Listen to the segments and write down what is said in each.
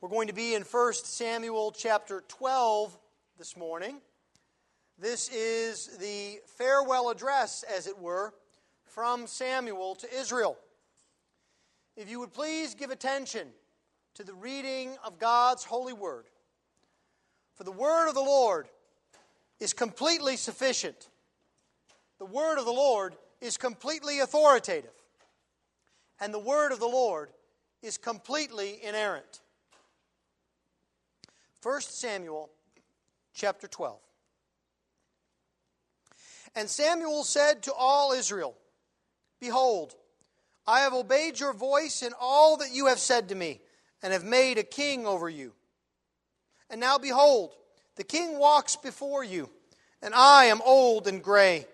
We're going to be in 1 Samuel chapter 12 this morning. This is the farewell address, as it were, from Samuel to Israel. If you would please give attention to the reading of God's holy word. For the word of the Lord is completely sufficient. The word of the Lord is completely authoritative. And the word of the Lord is completely inerrant. 1 Samuel chapter 12. And Samuel said to all Israel, Behold, I have obeyed your voice in all that you have said to me, and have made a king over you. And now behold, the king walks before you, and I am old and gray,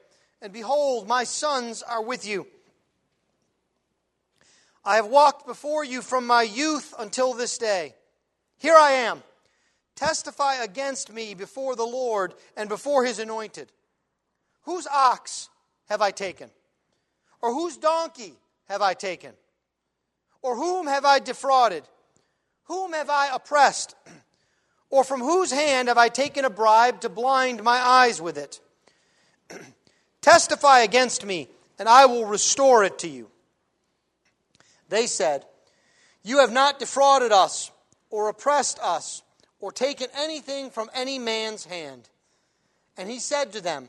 and behold, my sons are with you. I have walked before you from my youth until this day. Here I am testify against me before the Lord and before his anointed. Whose ox have I taken? Or whose donkey have I taken? Or whom have I defrauded? Whom have I oppressed? Or from whose hand have I taken a bribe to blind my eyes with it? Testify against me, and I will restore it to you. They said, You have not defrauded us or oppressed us or taken anything from any man's hand. And he said to them,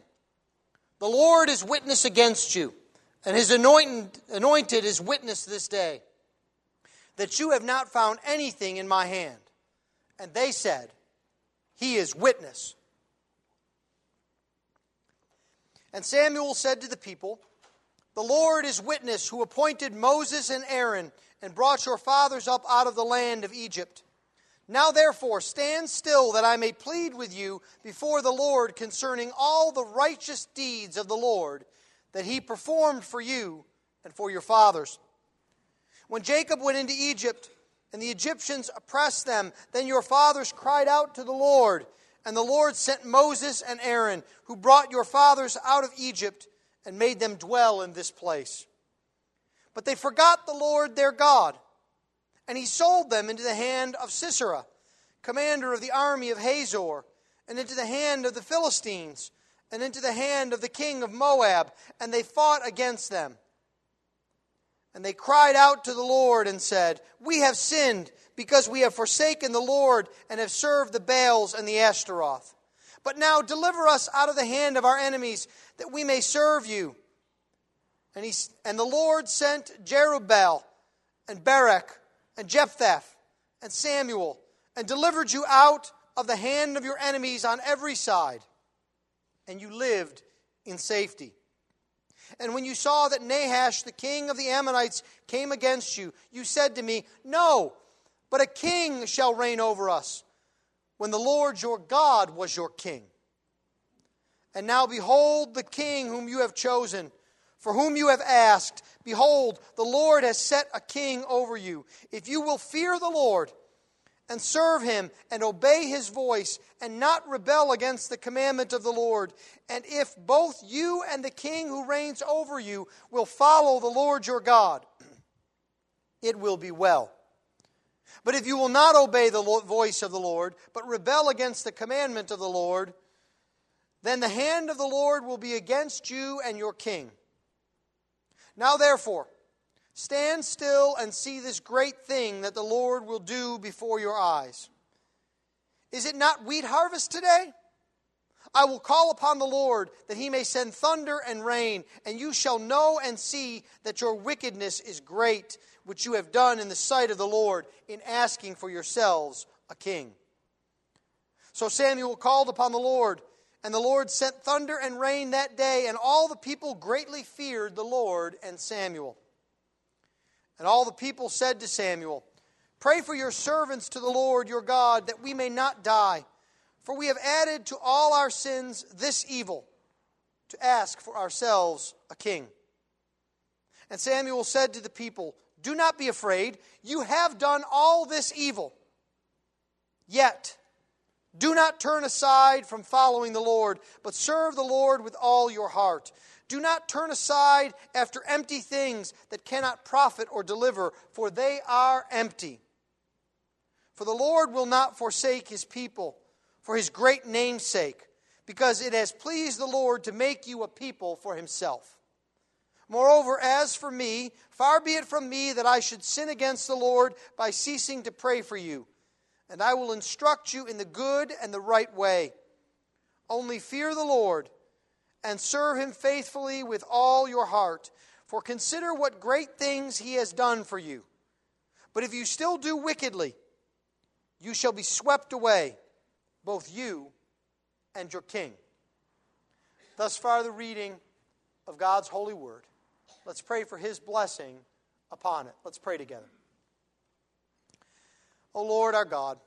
The Lord is witness against you, and his anointed, is witness this day, that you have not found anything in my hand. And they said, He is witness. And Samuel said to the people, The Lord is witness who appointed Moses and Aaron and brought your fathers up out of the land of Egypt. Now, therefore, stand still that I may plead with you before the Lord concerning all the righteous deeds of the Lord that he performed for you and for your fathers. When Jacob went into Egypt and the Egyptians oppressed them, then your fathers cried out to the Lord, and the Lord sent Moses and Aaron, who brought your fathers out of Egypt and made them dwell in this place. But they forgot the Lord their God and he sold them into the hand of Sisera, commander of the army of Hazor, and into the hand of the Philistines, and into the hand of the king of Moab, and they fought against them. And they cried out to the Lord and said, We have sinned because we have forsaken the Lord and have served the Baals and the Ashtaroth. But now deliver us out of the hand of our enemies, that we may serve you. And, he, and the Lord sent Jerubbaal and Barak and Jephthah and Samuel and delivered you out of the hand of your enemies on every side, and you lived in safety. And when you saw that Nahash, the king of the Ammonites, came against you, you said to me, No, but a king shall reign over us, when the Lord your God was your king. And now behold the king whom you have chosen for whom you have asked, behold, the Lord has set a king over you. If you will fear the Lord and serve him and obey his voice and not rebel against the commandment of the Lord, and if both you and the king who reigns over you will follow the Lord your God, it will be well. But if you will not obey the voice of the Lord, but rebel against the commandment of the Lord, then the hand of the Lord will be against you and your king now, therefore, stand still and see this great thing that the Lord will do before your eyes. Is it not wheat harvest today? I will call upon the Lord that he may send thunder and rain, and you shall know and see that your wickedness is great, which you have done in the sight of the Lord in asking for yourselves a king. So Samuel called upon the Lord and the Lord sent thunder and rain that day, and all the people greatly feared the Lord and Samuel. And all the people said to Samuel, Pray for your servants to the Lord your God, that we may not die. For we have added to all our sins this evil, to ask for ourselves a king. And Samuel said to the people, Do not be afraid. You have done all this evil. Yet, do not turn aside from following the Lord, but serve the Lord with all your heart. Do not turn aside after empty things that cannot profit or deliver, for they are empty. For the Lord will not forsake his people for his great name's sake, because it has pleased the Lord to make you a people for himself. Moreover, as for me, far be it from me that I should sin against the Lord by ceasing to pray for you. And I will instruct you in the good and the right way. Only fear the Lord and serve him faithfully with all your heart, for consider what great things he has done for you. But if you still do wickedly, you shall be swept away, both you and your king. Thus far, the reading of God's holy word. Let's pray for his blessing upon it. Let's pray together. O Lord our God,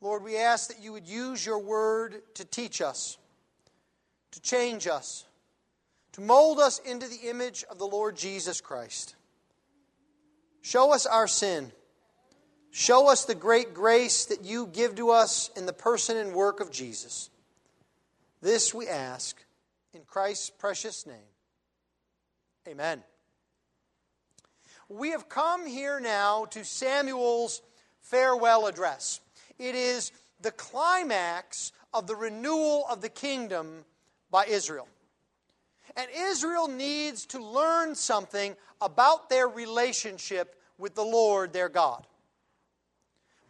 Lord, we ask that you would use your word to teach us, to change us, to mold us into the image of the Lord Jesus Christ. Show us our sin. Show us the great grace that you give to us in the person and work of Jesus. This we ask in Christ's precious name. Amen. We have come here now to Samuel's farewell address. It is the climax of the renewal of the kingdom by Israel. And Israel needs to learn something about their relationship with the Lord their God.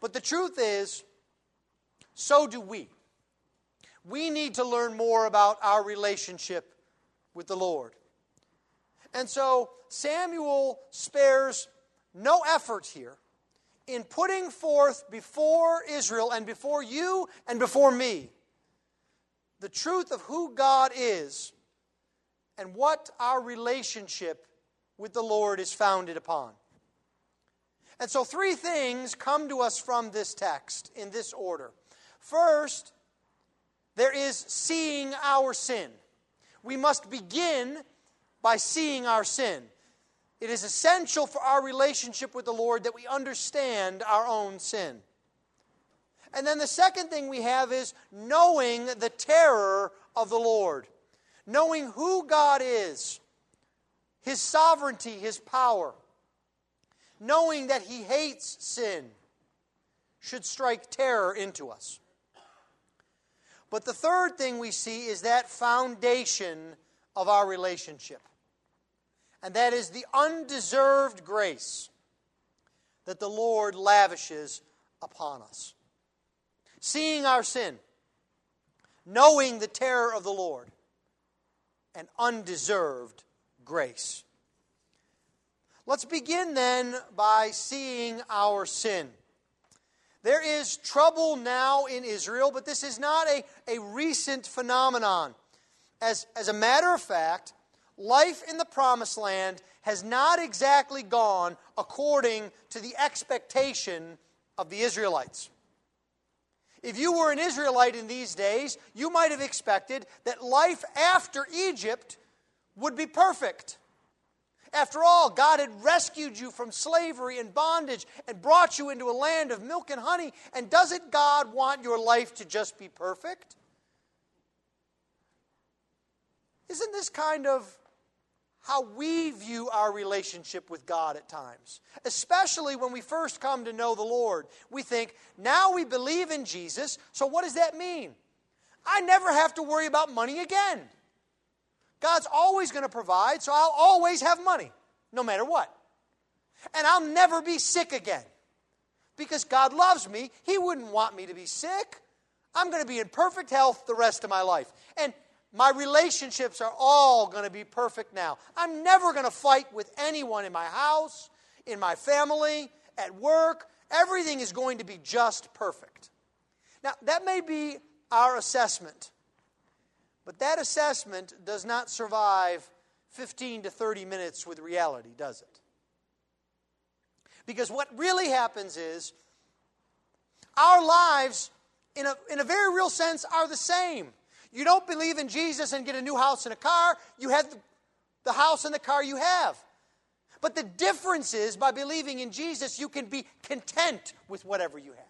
But the truth is, so do we. We need to learn more about our relationship with the Lord. And so Samuel spares no effort here in putting forth before Israel and before you and before me the truth of who God is and what our relationship with the Lord is founded upon. And so, three things come to us from this text in this order. First, there is seeing our sin. We must begin by seeing our sin. It is essential for our relationship with the Lord that we understand our own sin. And then the second thing we have is knowing the terror of the Lord, knowing who God is, His sovereignty, His power knowing that He hates sin, should strike terror into us. But the third thing we see is that foundation of our relationship. And that is the undeserved grace that the Lord lavishes upon us. Seeing our sin, knowing the terror of the Lord, and undeserved grace. Let's begin then by seeing our sin. There is trouble now in Israel, but this is not a, a recent phenomenon. As, as a matter of fact, life in the promised land has not exactly gone according to the expectation of the Israelites. If you were an Israelite in these days, you might have expected that life after Egypt would be perfect. After all, God had rescued you from slavery and bondage and brought you into a land of milk and honey. And doesn't God want your life to just be perfect? Isn't this kind of how we view our relationship with God at times? Especially when we first come to know the Lord. We think, now we believe in Jesus, so what does that mean? I never have to worry about money again. God's always going to provide, so I'll always have money, no matter what. And I'll never be sick again. Because God loves me, He wouldn't want me to be sick. I'm going to be in perfect health the rest of my life. And my relationships are all going to be perfect now. I'm never going to fight with anyone in my house, in my family, at work. Everything is going to be just perfect. Now, that may be our assessment but that assessment does not survive 15 to 30 minutes with reality, does it? Because what really happens is our lives, in a, in a very real sense, are the same. You don't believe in Jesus and get a new house and a car, you have the house and the car you have. But the difference is by believing in Jesus, you can be content with whatever you have.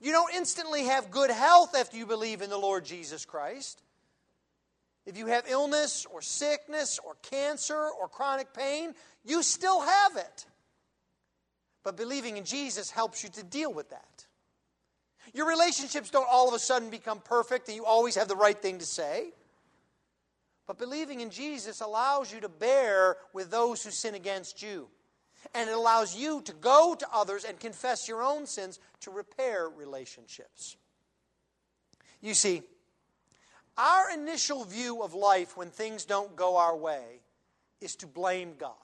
You don't instantly have good health after you believe in the Lord Jesus Christ. If you have illness or sickness or cancer or chronic pain, you still have it. But believing in Jesus helps you to deal with that. Your relationships don't all of a sudden become perfect and you always have the right thing to say. But believing in Jesus allows you to bear with those who sin against you. And it allows you to go to others and confess your own sins to repair relationships. You see, our initial view of life when things don't go our way is to blame God.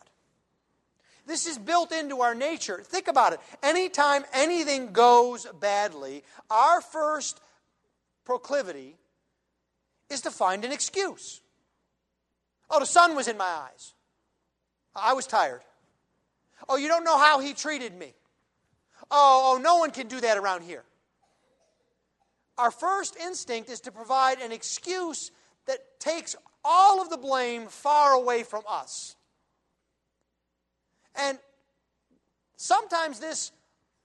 This is built into our nature. Think about it. Anytime anything goes badly, our first proclivity is to find an excuse. Oh, the sun was in my eyes. I was tired. Oh, you don't know how he treated me. Oh, oh, no one can do that around here. Our first instinct is to provide an excuse that takes all of the blame far away from us. And sometimes this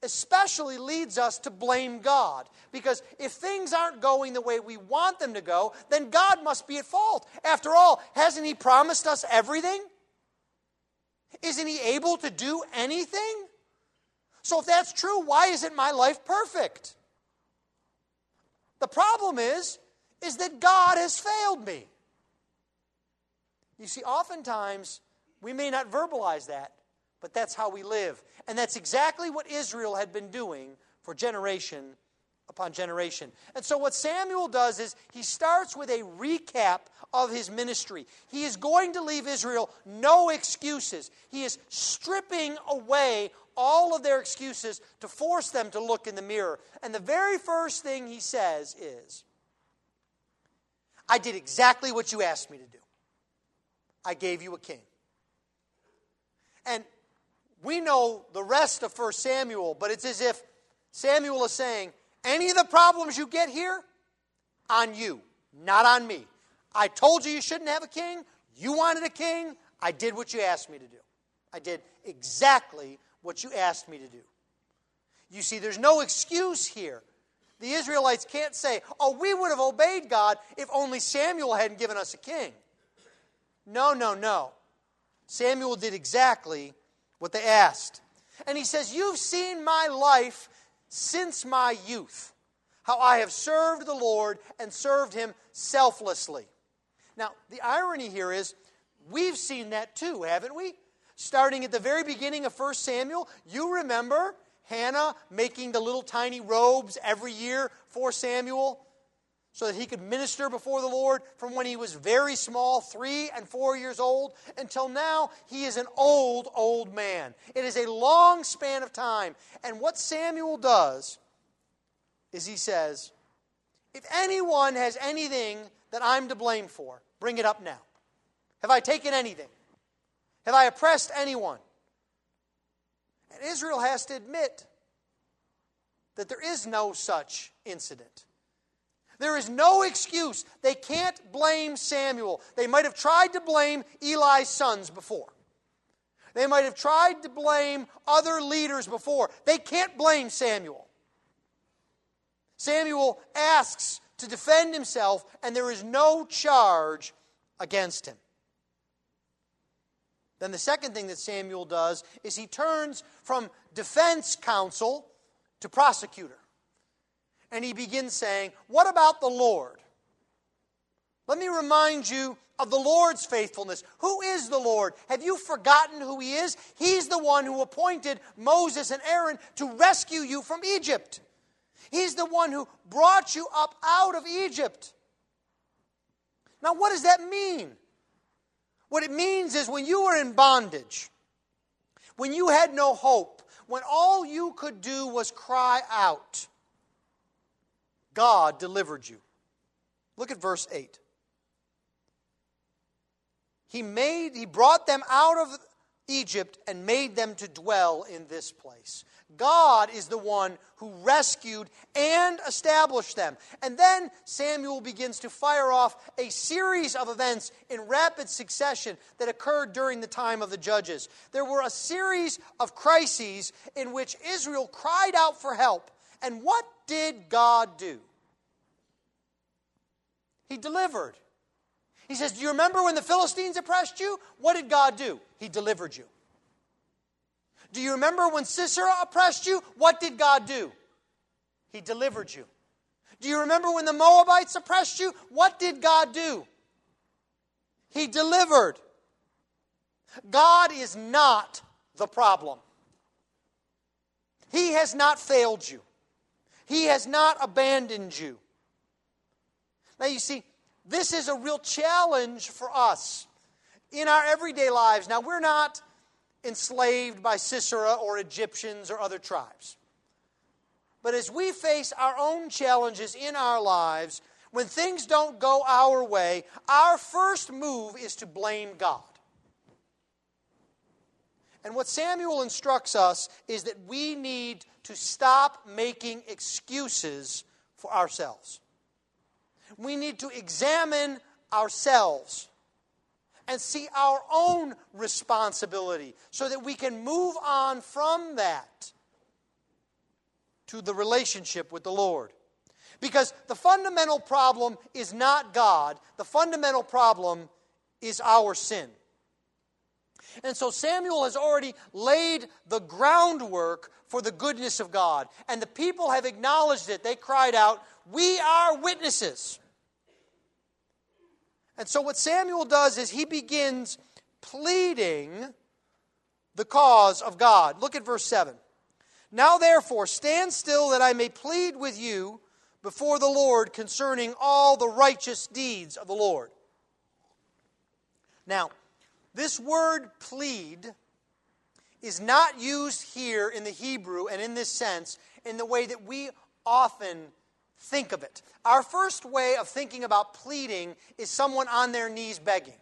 especially leads us to blame God. Because if things aren't going the way we want them to go, then God must be at fault. After all, hasn't He promised us everything? Isn't He able to do anything? So if that's true, why isn't my life perfect? The problem is, is that God has failed me. You see, oftentimes we may not verbalize that, but that's how we live. And that's exactly what Israel had been doing for generation upon generation. And so, what Samuel does is he starts with a recap of his ministry. He is going to leave Israel no excuses. He is stripping away all of their excuses to force them to look in the mirror. And the very first thing he says is, I did exactly what you asked me to do. I gave you a king. And we know the rest of 1 Samuel, but it's as if Samuel is saying, any of the problems you get here, on you, not on me. I told you you shouldn't have a king. You wanted a king. I did what you asked me to do. I did exactly what you asked me to do. You see, there's no excuse here. The Israelites can't say, oh, we would have obeyed God if only Samuel hadn't given us a king. No, no, no. Samuel did exactly what they asked. And he says, You've seen my life since my youth, how I have served the Lord and served him selflessly. Now, the irony here is we've seen that too, haven't we? Starting at the very beginning of 1 Samuel, you remember Hannah making the little tiny robes every year for Samuel so that he could minister before the Lord from when he was very small, three and four years old, until now he is an old, old man. It is a long span of time. And what Samuel does is he says, If anyone has anything that I'm to blame for, bring it up now. Have I taken anything? Have I oppressed anyone? And Israel has to admit that there is no such incident. There is no excuse. They can't blame Samuel. They might have tried to blame Eli's sons before. They might have tried to blame other leaders before. They can't blame Samuel. Samuel asks to defend himself, and there is no charge against him. Then the second thing that Samuel does is he turns from defense counsel to prosecutor and he begins saying, What about the Lord? Let me remind you of the Lord's faithfulness. Who is the Lord? Have you forgotten who he is? He's the one who appointed Moses and Aaron to rescue you from Egypt. He's the one who brought you up out of Egypt. Now, what does that mean? What it means is when you were in bondage, when you had no hope, when all you could do was cry out, God delivered you. Look at verse 8. He made he brought them out of Egypt and made them to dwell in this place. God is the one who rescued and established them. And then Samuel begins to fire off a series of events in rapid succession that occurred during the time of the judges. There were a series of crises in which Israel cried out for help. And what did God do? He delivered. He says, Do you remember when the Philistines oppressed you? What did God do? He delivered you. Do you remember when Sisera oppressed you? What did God do? He delivered you. Do you remember when the Moabites oppressed you? What did God do? He delivered. God is not the problem. He has not failed you. He has not abandoned you. Now, you see, this is a real challenge for us in our everyday lives. Now, we're not enslaved by Sisera or Egyptians or other tribes. But as we face our own challenges in our lives, when things don't go our way, our first move is to blame God. And what Samuel instructs us is that we need to stop making excuses for ourselves. We need to examine ourselves and see our own responsibility so that we can move on from that to the relationship with the Lord. Because the fundamental problem is not God, the fundamental problem is our sin. And so Samuel has already laid the groundwork for the goodness of God. And the people have acknowledged it. They cried out, We are witnesses. And so, what Samuel does is he begins pleading the cause of God. Look at verse 7. Now, therefore, stand still that I may plead with you before the Lord concerning all the righteous deeds of the Lord. Now, this word plead is not used here in the Hebrew and in this sense in the way that we often think of it. Our first way of thinking about pleading is someone on their knees begging.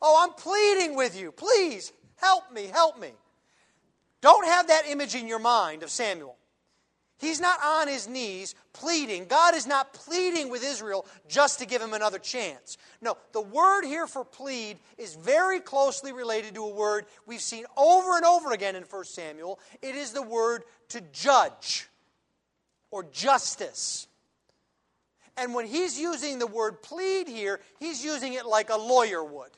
Oh, I'm pleading with you. Please help me, help me. Don't have that image in your mind of Samuel. He's not on his knees pleading. God is not pleading with Israel just to give him another chance. No, the word here for plead is very closely related to a word we've seen over and over again in 1 Samuel. It is the word to judge or justice. And when he's using the word plead here, he's using it like a lawyer would.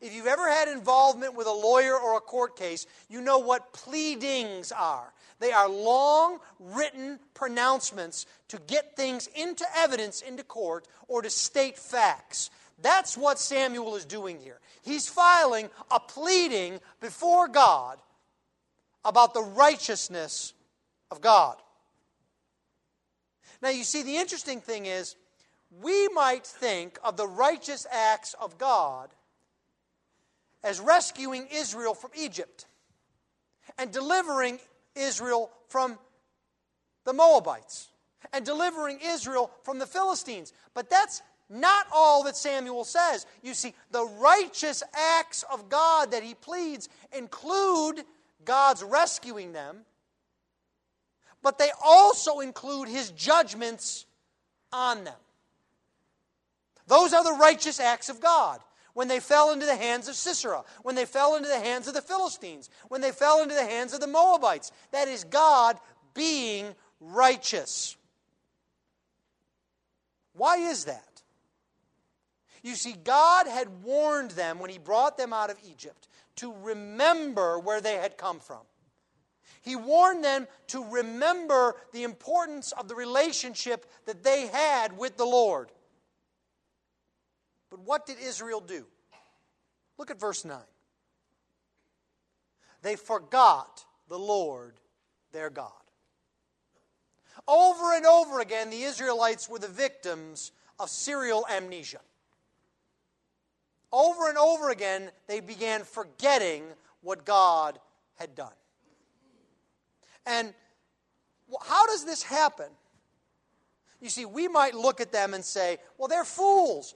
If you've ever had involvement with a lawyer or a court case, you know what pleadings are. They are long written pronouncements to get things into evidence into court or to state facts. That's what Samuel is doing here. He's filing a pleading before God about the righteousness of God. Now, you see, the interesting thing is, we might think of the righteous acts of God as rescuing Israel from Egypt and delivering Israel from the Moabites and delivering Israel from the Philistines. But that's not all that Samuel says. You see, the righteous acts of God that he pleads include God's rescuing them but they also include his judgments on them. Those are the righteous acts of God. When they fell into the hands of Sisera, when they fell into the hands of the Philistines, when they fell into the hands of the Moabites. That is God being righteous. Why is that? You see, God had warned them when He brought them out of Egypt to remember where they had come from. He warned them to remember the importance of the relationship that they had with the Lord. But what did Israel do? Look at verse 9. They forgot the Lord their God. Over and over again, the Israelites were the victims of serial amnesia. Over and over again, they began forgetting what God had done. And how does this happen? You see, we might look at them and say, well, they're fools.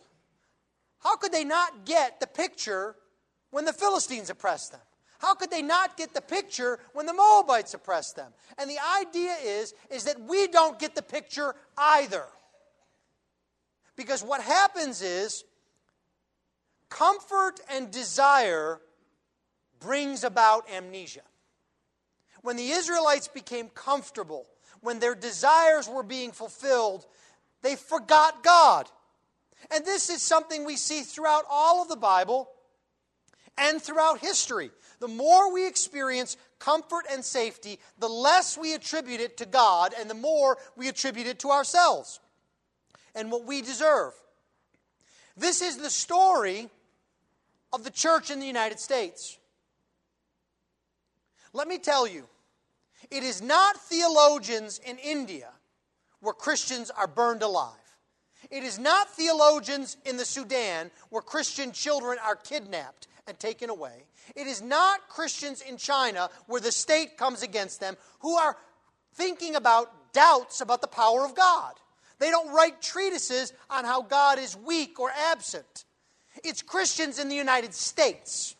How could they not get the picture when the Philistines oppressed them? How could they not get the picture when the Moabites oppressed them? And the idea is, is that we don't get the picture either. Because what happens is comfort and desire brings about amnesia when the Israelites became comfortable, when their desires were being fulfilled, they forgot God. And this is something we see throughout all of the Bible. and throughout history. The more we experience comfort and safety, the less we attribute it to God, and the more we attribute it to ourselves and what we deserve. This is the story of the church in the United States. Let me tell you, it is not theologians in India where Christians are burned alive. It is not theologians in the Sudan where Christian children are kidnapped and taken away. It is not Christians in China where the state comes against them who are thinking about doubts about the power of God. They don't write treatises on how God is weak or absent. It's Christians in the United States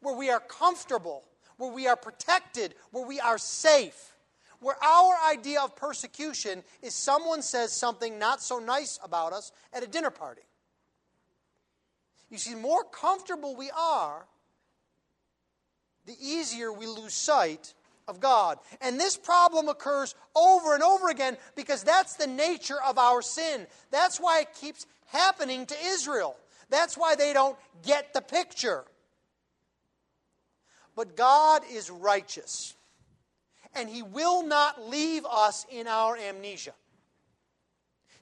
where we are comfortable, where we are protected, where we are safe, where our idea of persecution is someone says something not so nice about us at a dinner party. You see, the more comfortable we are, the easier we lose sight of God. And this problem occurs over and over again because that's the nature of our sin. That's why it keeps happening to Israel. That's why they don't get the picture. But God is righteous, and He will not leave us in our amnesia.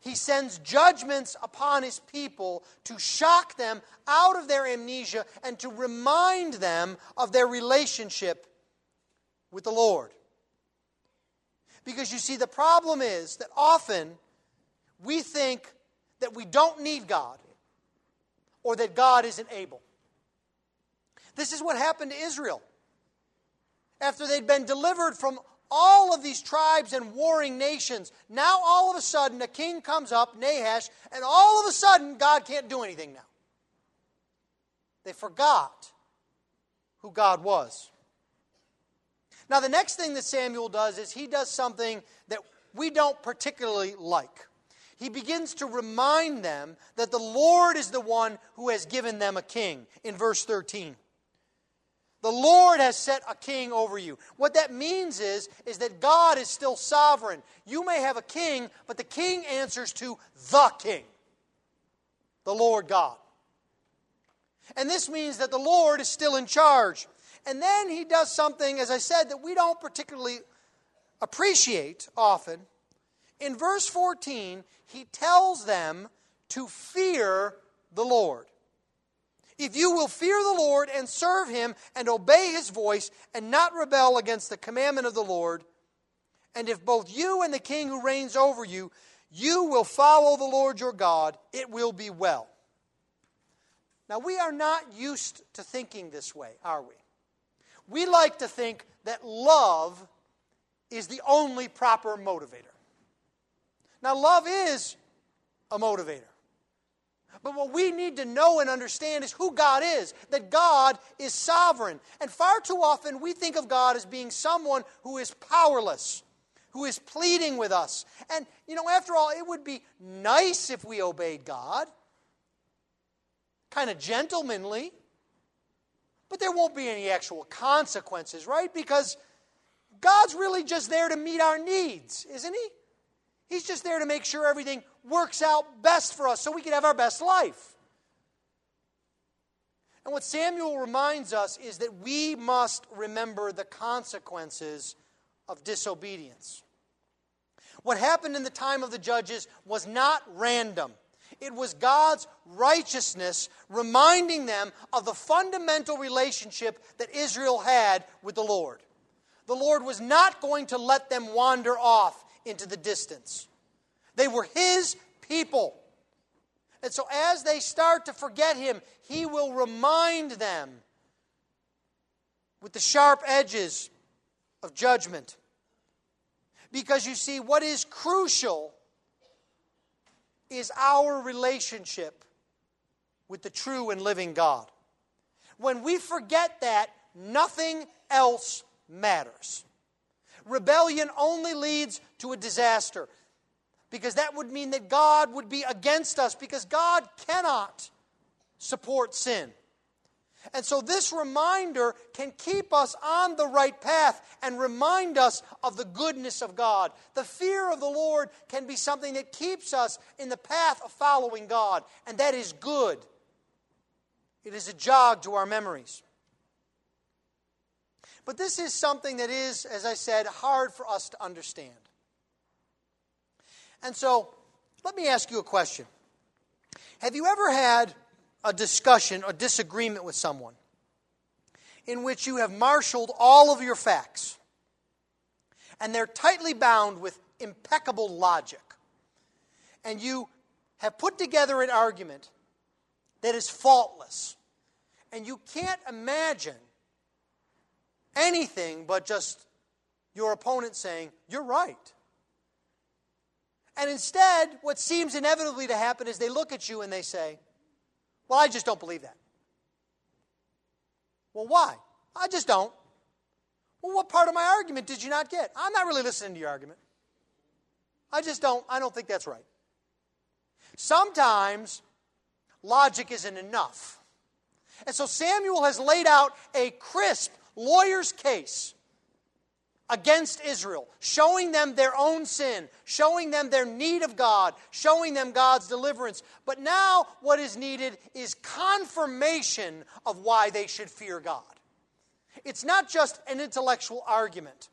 He sends judgments upon his people to shock them out of their amnesia and to remind them of their relationship with the Lord. Because you see, the problem is that often we think that we don't need God or that God isn't able. This is what happened to Israel. After they'd been delivered from all of these tribes and warring nations. Now, all of a sudden, a king comes up, Nahash, and all of a sudden, God can't do anything now. They forgot who God was. Now, the next thing that Samuel does is he does something that we don't particularly like. He begins to remind them that the Lord is the one who has given them a king in verse 13. The Lord has set a king over you. What that means is, is that God is still sovereign. You may have a king, but the king answers to the king, the Lord God. And this means that the Lord is still in charge. And then he does something, as I said, that we don't particularly appreciate often. In verse 14, he tells them to fear the Lord. If you will fear the Lord and serve him and obey his voice and not rebel against the commandment of the Lord, and if both you and the king who reigns over you, you will follow the Lord your God, it will be well. Now, we are not used to thinking this way, are we? We like to think that love is the only proper motivator. Now, love is a motivator. But what we need to know and understand is who God is, that God is sovereign. And far too often we think of God as being someone who is powerless, who is pleading with us. And, you know, after all, it would be nice if we obeyed God, kind of gentlemanly, but there won't be any actual consequences, right? Because God's really just there to meet our needs, isn't He? He's just there to make sure everything works out best for us so we can have our best life. And what Samuel reminds us is that we must remember the consequences of disobedience. What happened in the time of the judges was not random. It was God's righteousness reminding them of the fundamental relationship that Israel had with the Lord. The Lord was not going to let them wander off into the distance. They were His people. And so, as they start to forget Him, He will remind them with the sharp edges of judgment. Because you see, what is crucial is our relationship with the true and living God. When we forget that, nothing else matters. Rebellion only leads to a disaster because that would mean that God would be against us because God cannot support sin. And so, this reminder can keep us on the right path and remind us of the goodness of God. The fear of the Lord can be something that keeps us in the path of following God, and that is good. it is a jog to our memories. But this is something that is, as I said, hard for us to understand. And so, let me ask you a question. Have you ever had a discussion or disagreement with someone in which you have marshaled all of your facts and they're tightly bound with impeccable logic, and you have put together an argument that is faultless, and you can't imagine anything but just your opponent saying, You're right. And instead, what seems inevitably to happen is they look at you and they say, Well, I just don't believe that. Well, why? I just don't. Well, what part of my argument did you not get? I'm not really listening to your argument. I just don't, I don't think that's right. Sometimes logic isn't enough. And so Samuel has laid out a crisp lawyer's case against Israel, showing them their own sin, showing them their need of God, showing them God's deliverance. But now, what is needed is confirmation of why they should fear God. It's not just an intellectual argument.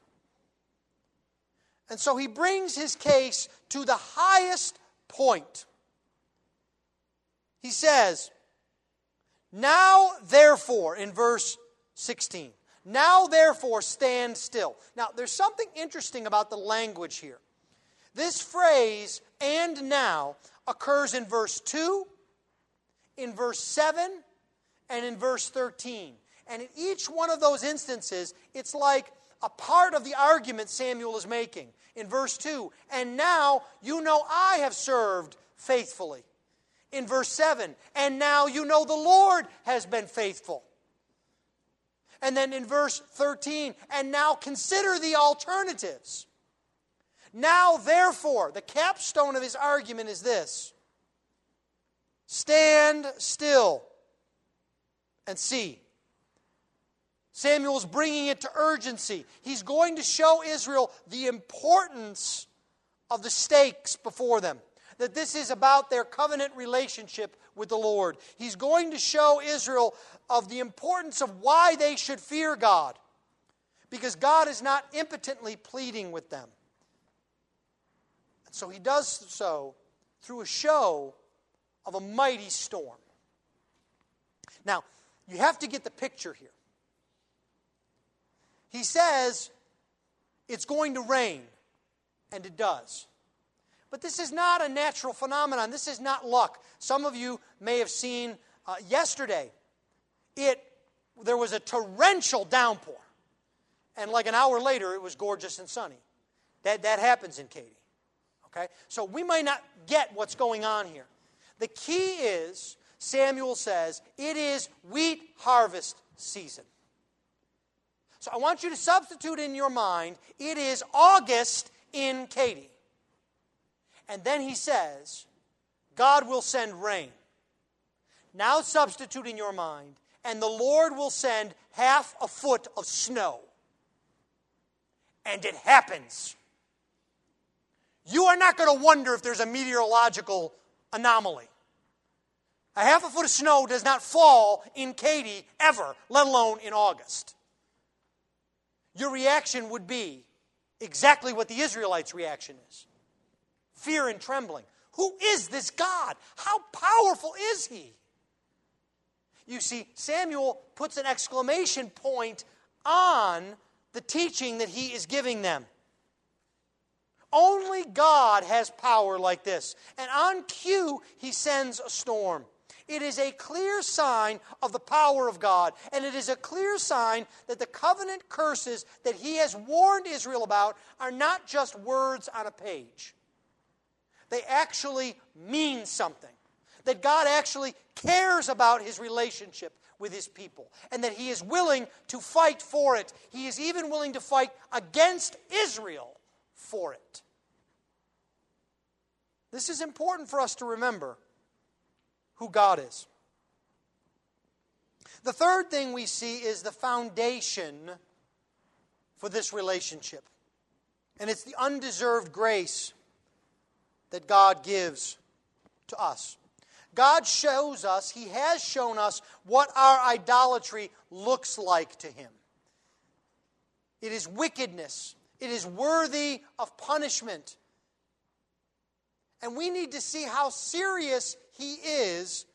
And so he brings his case to the highest point. He says, Now, therefore, in verse 16, now, therefore, stand still. Now, there's something interesting about the language here. This phrase, and now, occurs in verse 2, in verse 7, and in verse 13. And in each one of those instances, it's like a part of the argument Samuel is making. In verse 2, and now you know I have served faithfully. In verse 7, and now you know the Lord has been faithful. And then in verse 13, and now consider the alternatives. Now, therefore, the capstone of his argument is this stand still and see. Samuel's bringing it to urgency. He's going to show Israel the importance of the stakes before them that this is about their covenant relationship with the Lord. He's going to show Israel of the importance of why they should fear God. Because God is not impotently pleading with them. And so he does so through a show of a mighty storm. Now, you have to get the picture here. He says it's going to rain, and it does. But this is not a natural phenomenon. This is not luck. Some of you may have seen uh, yesterday, it, there was a torrential downpour. And like an hour later, it was gorgeous and sunny. That, that happens in Katy. Okay? So we might not get what's going on here. The key is, Samuel says, it is wheat harvest season. So I want you to substitute in your mind, it is August in Katy. And then he says, God will send rain. Now substitute in your mind, and the Lord will send half a foot of snow. And it happens. You are not going to wonder if there's a meteorological anomaly. A half a foot of snow does not fall in Katy ever, let alone in August. Your reaction would be exactly what the Israelites' reaction is fear and trembling. Who is this God? How powerful is he? You see, Samuel puts an exclamation point on the teaching that he is giving them. Only God has power like this. And on cue, he sends a storm. It is a clear sign of the power of God, and it is a clear sign that the covenant curses that he has warned Israel about are not just words on a page they actually mean something. That God actually cares about his relationship with his people and that he is willing to fight for it. He is even willing to fight against Israel for it. This is important for us to remember who God is. The third thing we see is the foundation for this relationship, and it's the undeserved grace that God gives to us. God shows us, He has shown us what our idolatry looks like to Him. It is wickedness, it is worthy of punishment. And we need to see how serious He is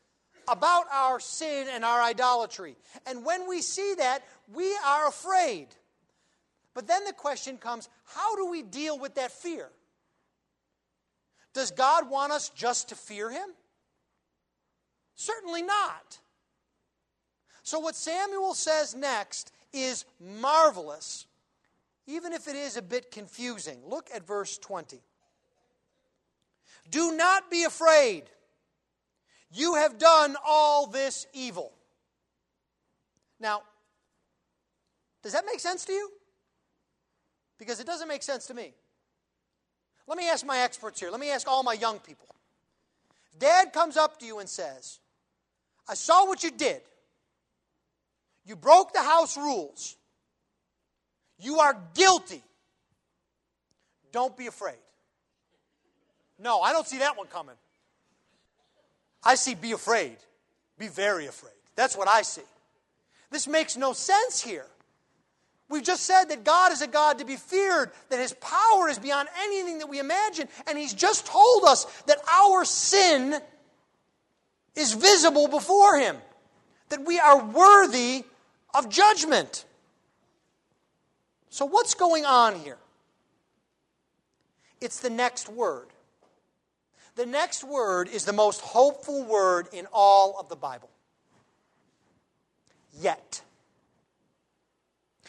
about our sin and our idolatry. And when we see that, we are afraid. But then the question comes how do we deal with that fear? Does God want us just to fear Him? Certainly not. So, what Samuel says next is marvelous, even if it is a bit confusing. Look at verse 20. Do not be afraid. You have done all this evil. Now, does that make sense to you? Because it doesn't make sense to me. Let me ask my experts here. Let me ask all my young people. Dad comes up to you and says, I saw what you did. You broke the house rules. You are guilty. Don't be afraid. No, I don't see that one coming. I see be afraid. Be very afraid. That's what I see. This makes no sense here. We've just said that God is a God to be feared, that His power is beyond anything that we imagine, and He's just told us that our sin is visible before Him, that we are worthy of judgment. So, what's going on here? It's the next word. The next word is the most hopeful word in all of the Bible. Yet.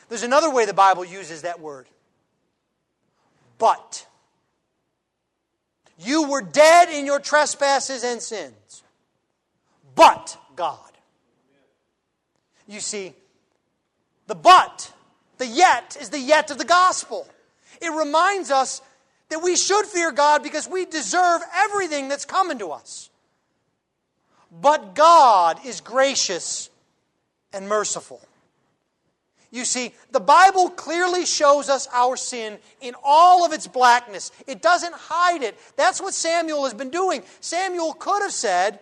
There's another way the Bible uses that word. But. You were dead in your trespasses and sins. But God. You see, the but, the yet, is the yet of the gospel. It reminds us that we should fear God because we deserve everything that's coming to us. But God is gracious and merciful. You see, the Bible clearly shows us our sin in all of its blackness. It doesn't hide it. That's what Samuel has been doing. Samuel could have said,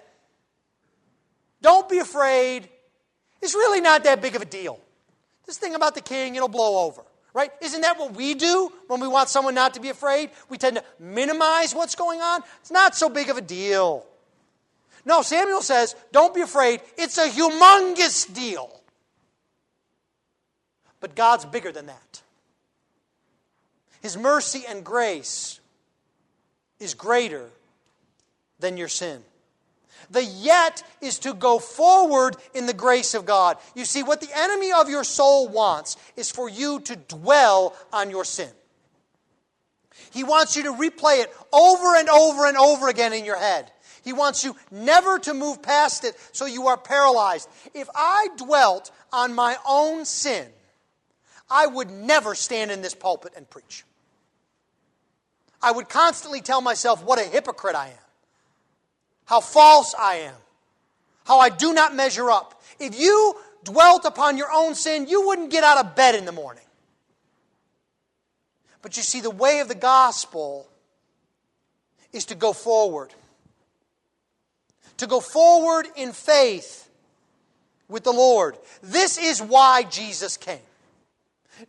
Don't be afraid. It's really not that big of a deal. This thing about the king, it'll blow over. Right? Isn't that what we do when we want someone not to be afraid? We tend to minimize what's going on. It's not so big of a deal. No, Samuel says, Don't be afraid. It's a humongous deal. But God's bigger than that. His mercy and grace is greater than your sin. The yet is to go forward in the grace of God. You see, what the enemy of your soul wants is for you to dwell on your sin. He wants you to replay it over and over and over again in your head. He wants you never to move past it so you are paralyzed. If I dwelt on my own sin, I would never stand in this pulpit and preach. I would constantly tell myself what a hypocrite I am, how false I am, how I do not measure up. If you dwelt upon your own sin, you wouldn't get out of bed in the morning. But you see, the way of the gospel is to go forward. To go forward in faith with the Lord. This is why Jesus came.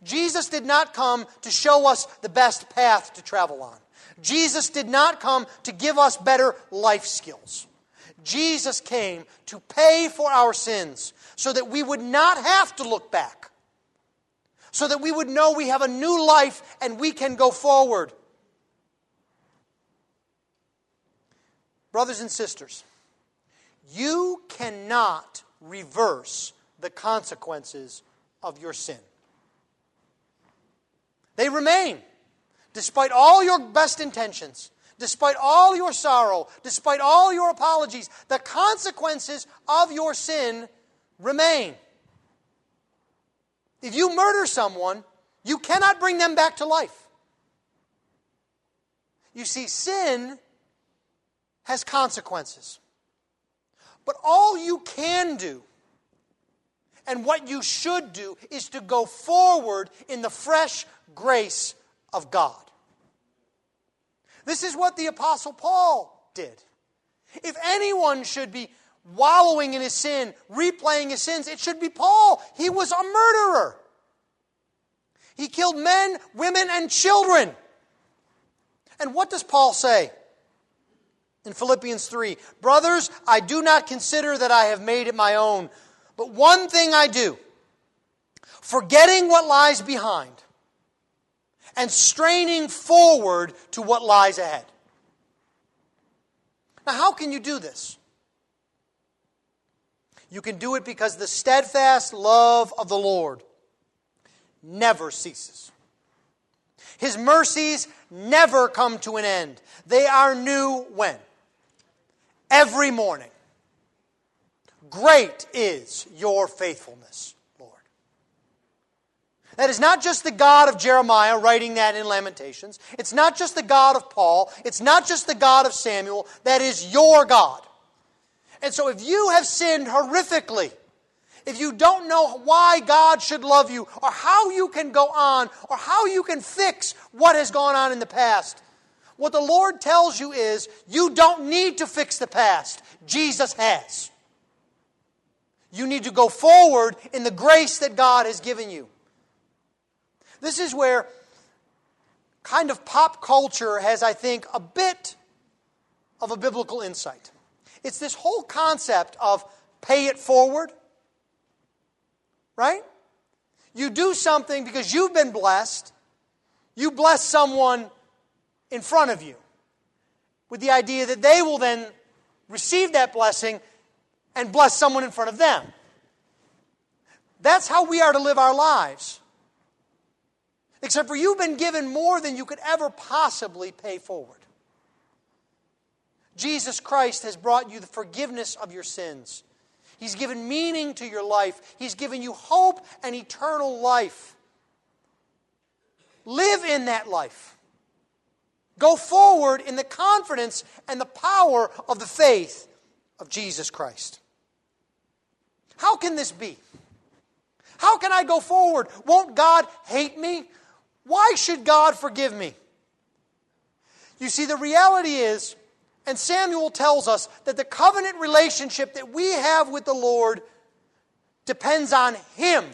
Jesus did not come to show us the best path to travel on. Jesus did not come to give us better life skills. Jesus came to pay for our sins so that we would not have to look back, so that we would know we have a new life and we can go forward. Brothers and sisters, you cannot reverse the consequences of your sin. They remain. Despite all your best intentions, despite all your sorrow, despite all your apologies, the consequences of your sin remain. If you murder someone, you cannot bring them back to life. You see, sin has consequences. But all you can do and what you should do is to go forward in the fresh grace of God. This is what the Apostle Paul did. If anyone should be wallowing in his sin, replaying his sins, it should be Paul. He was a murderer. He killed men, women, and children. And what does Paul say? In Philippians 3 Brothers, I do not consider that I have made it my own, but one thing I do, forgetting what lies behind and straining forward to what lies ahead. Now, how can you do this? You can do it because the steadfast love of the Lord never ceases. His mercies never come to an end. They are new when? Every morning. Great is your faithfulness, Lord. That is not just the God of Jeremiah writing that in Lamentations. It's not just the God of Paul. It's not just the God of Samuel. That is your God. And so if you have sinned horrifically, if you don't know why God should love you, or how you can go on, or how you can fix what has gone on in the past, what the Lord tells you is you don't need to fix the past. Jesus has. You need to go forward in the grace that God has given you. This is where kind of pop culture has, I think, a bit of a biblical insight. It's this whole concept of pay it forward, right? You do something because you've been blessed, you bless someone in front of you with the idea that they will then receive that blessing and bless someone in front of them. That's how we are to live our lives. Except for you've been given more than you could ever possibly pay forward. Jesus Christ has brought you the forgiveness of your sins. He's given meaning to your life. He's given you hope and eternal life. Live in that life. Go forward in the confidence and the power of the faith of Jesus Christ. How can this be? How can I go forward? Won't God hate me? Why should God forgive me? You see, the reality is and Samuel tells us that the covenant relationship that we have with the Lord depends on Him,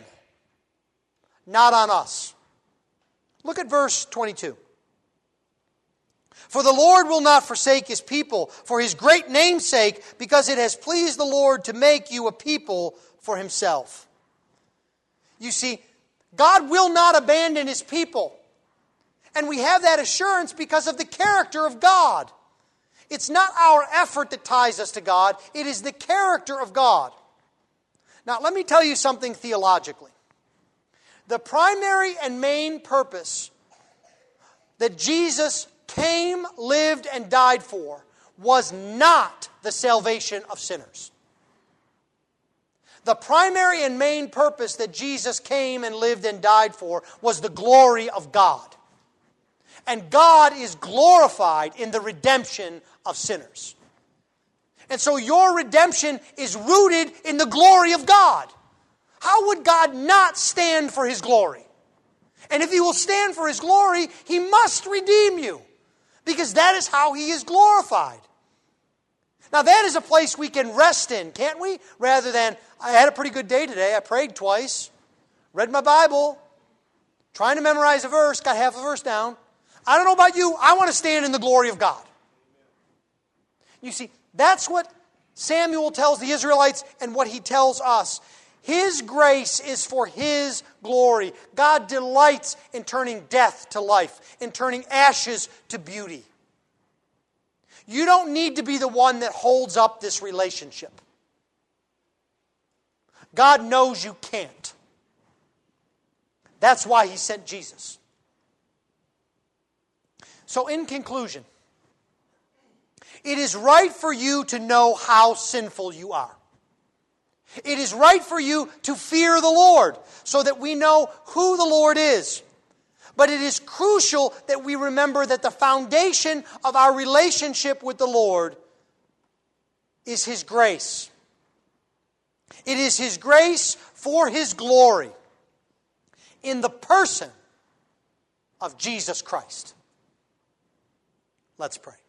not on us. Look at verse 22. For the Lord will not forsake his people for his great name's sake, because it has pleased the Lord to make you a people for himself. You see, God will not abandon his people. And we have that assurance because of the character of God. It's not our effort that ties us to God, it is the character of God. Now, let me tell you something theologically. The primary and main purpose that Jesus came, lived, and died for was not the salvation of sinners. The primary and main purpose that Jesus came and lived and died for was the glory of God. And God is glorified in the redemption of sinners. And so your redemption is rooted in the glory of God. How would God not stand for his glory? And if he will stand for his glory, he must redeem you because that is how he is glorified. Now, that is a place we can rest in, can't we? Rather than, I had a pretty good day today. I prayed twice, read my Bible, trying to memorize a verse, got half a verse down. I don't know about you, I want to stand in the glory of God. You see, that's what Samuel tells the Israelites and what he tells us. His grace is for His glory. God delights in turning death to life, in turning ashes to beauty. You don't need to be the one that holds up this relationship. God knows you can't. That's why He sent Jesus. So, in conclusion, it is right for you to know how sinful you are. It is right for you to fear the Lord so that we know who the Lord is. But it is crucial that we remember that the foundation of our relationship with the Lord is His grace. It is His grace for His glory in the person of Jesus Christ. Let's pray.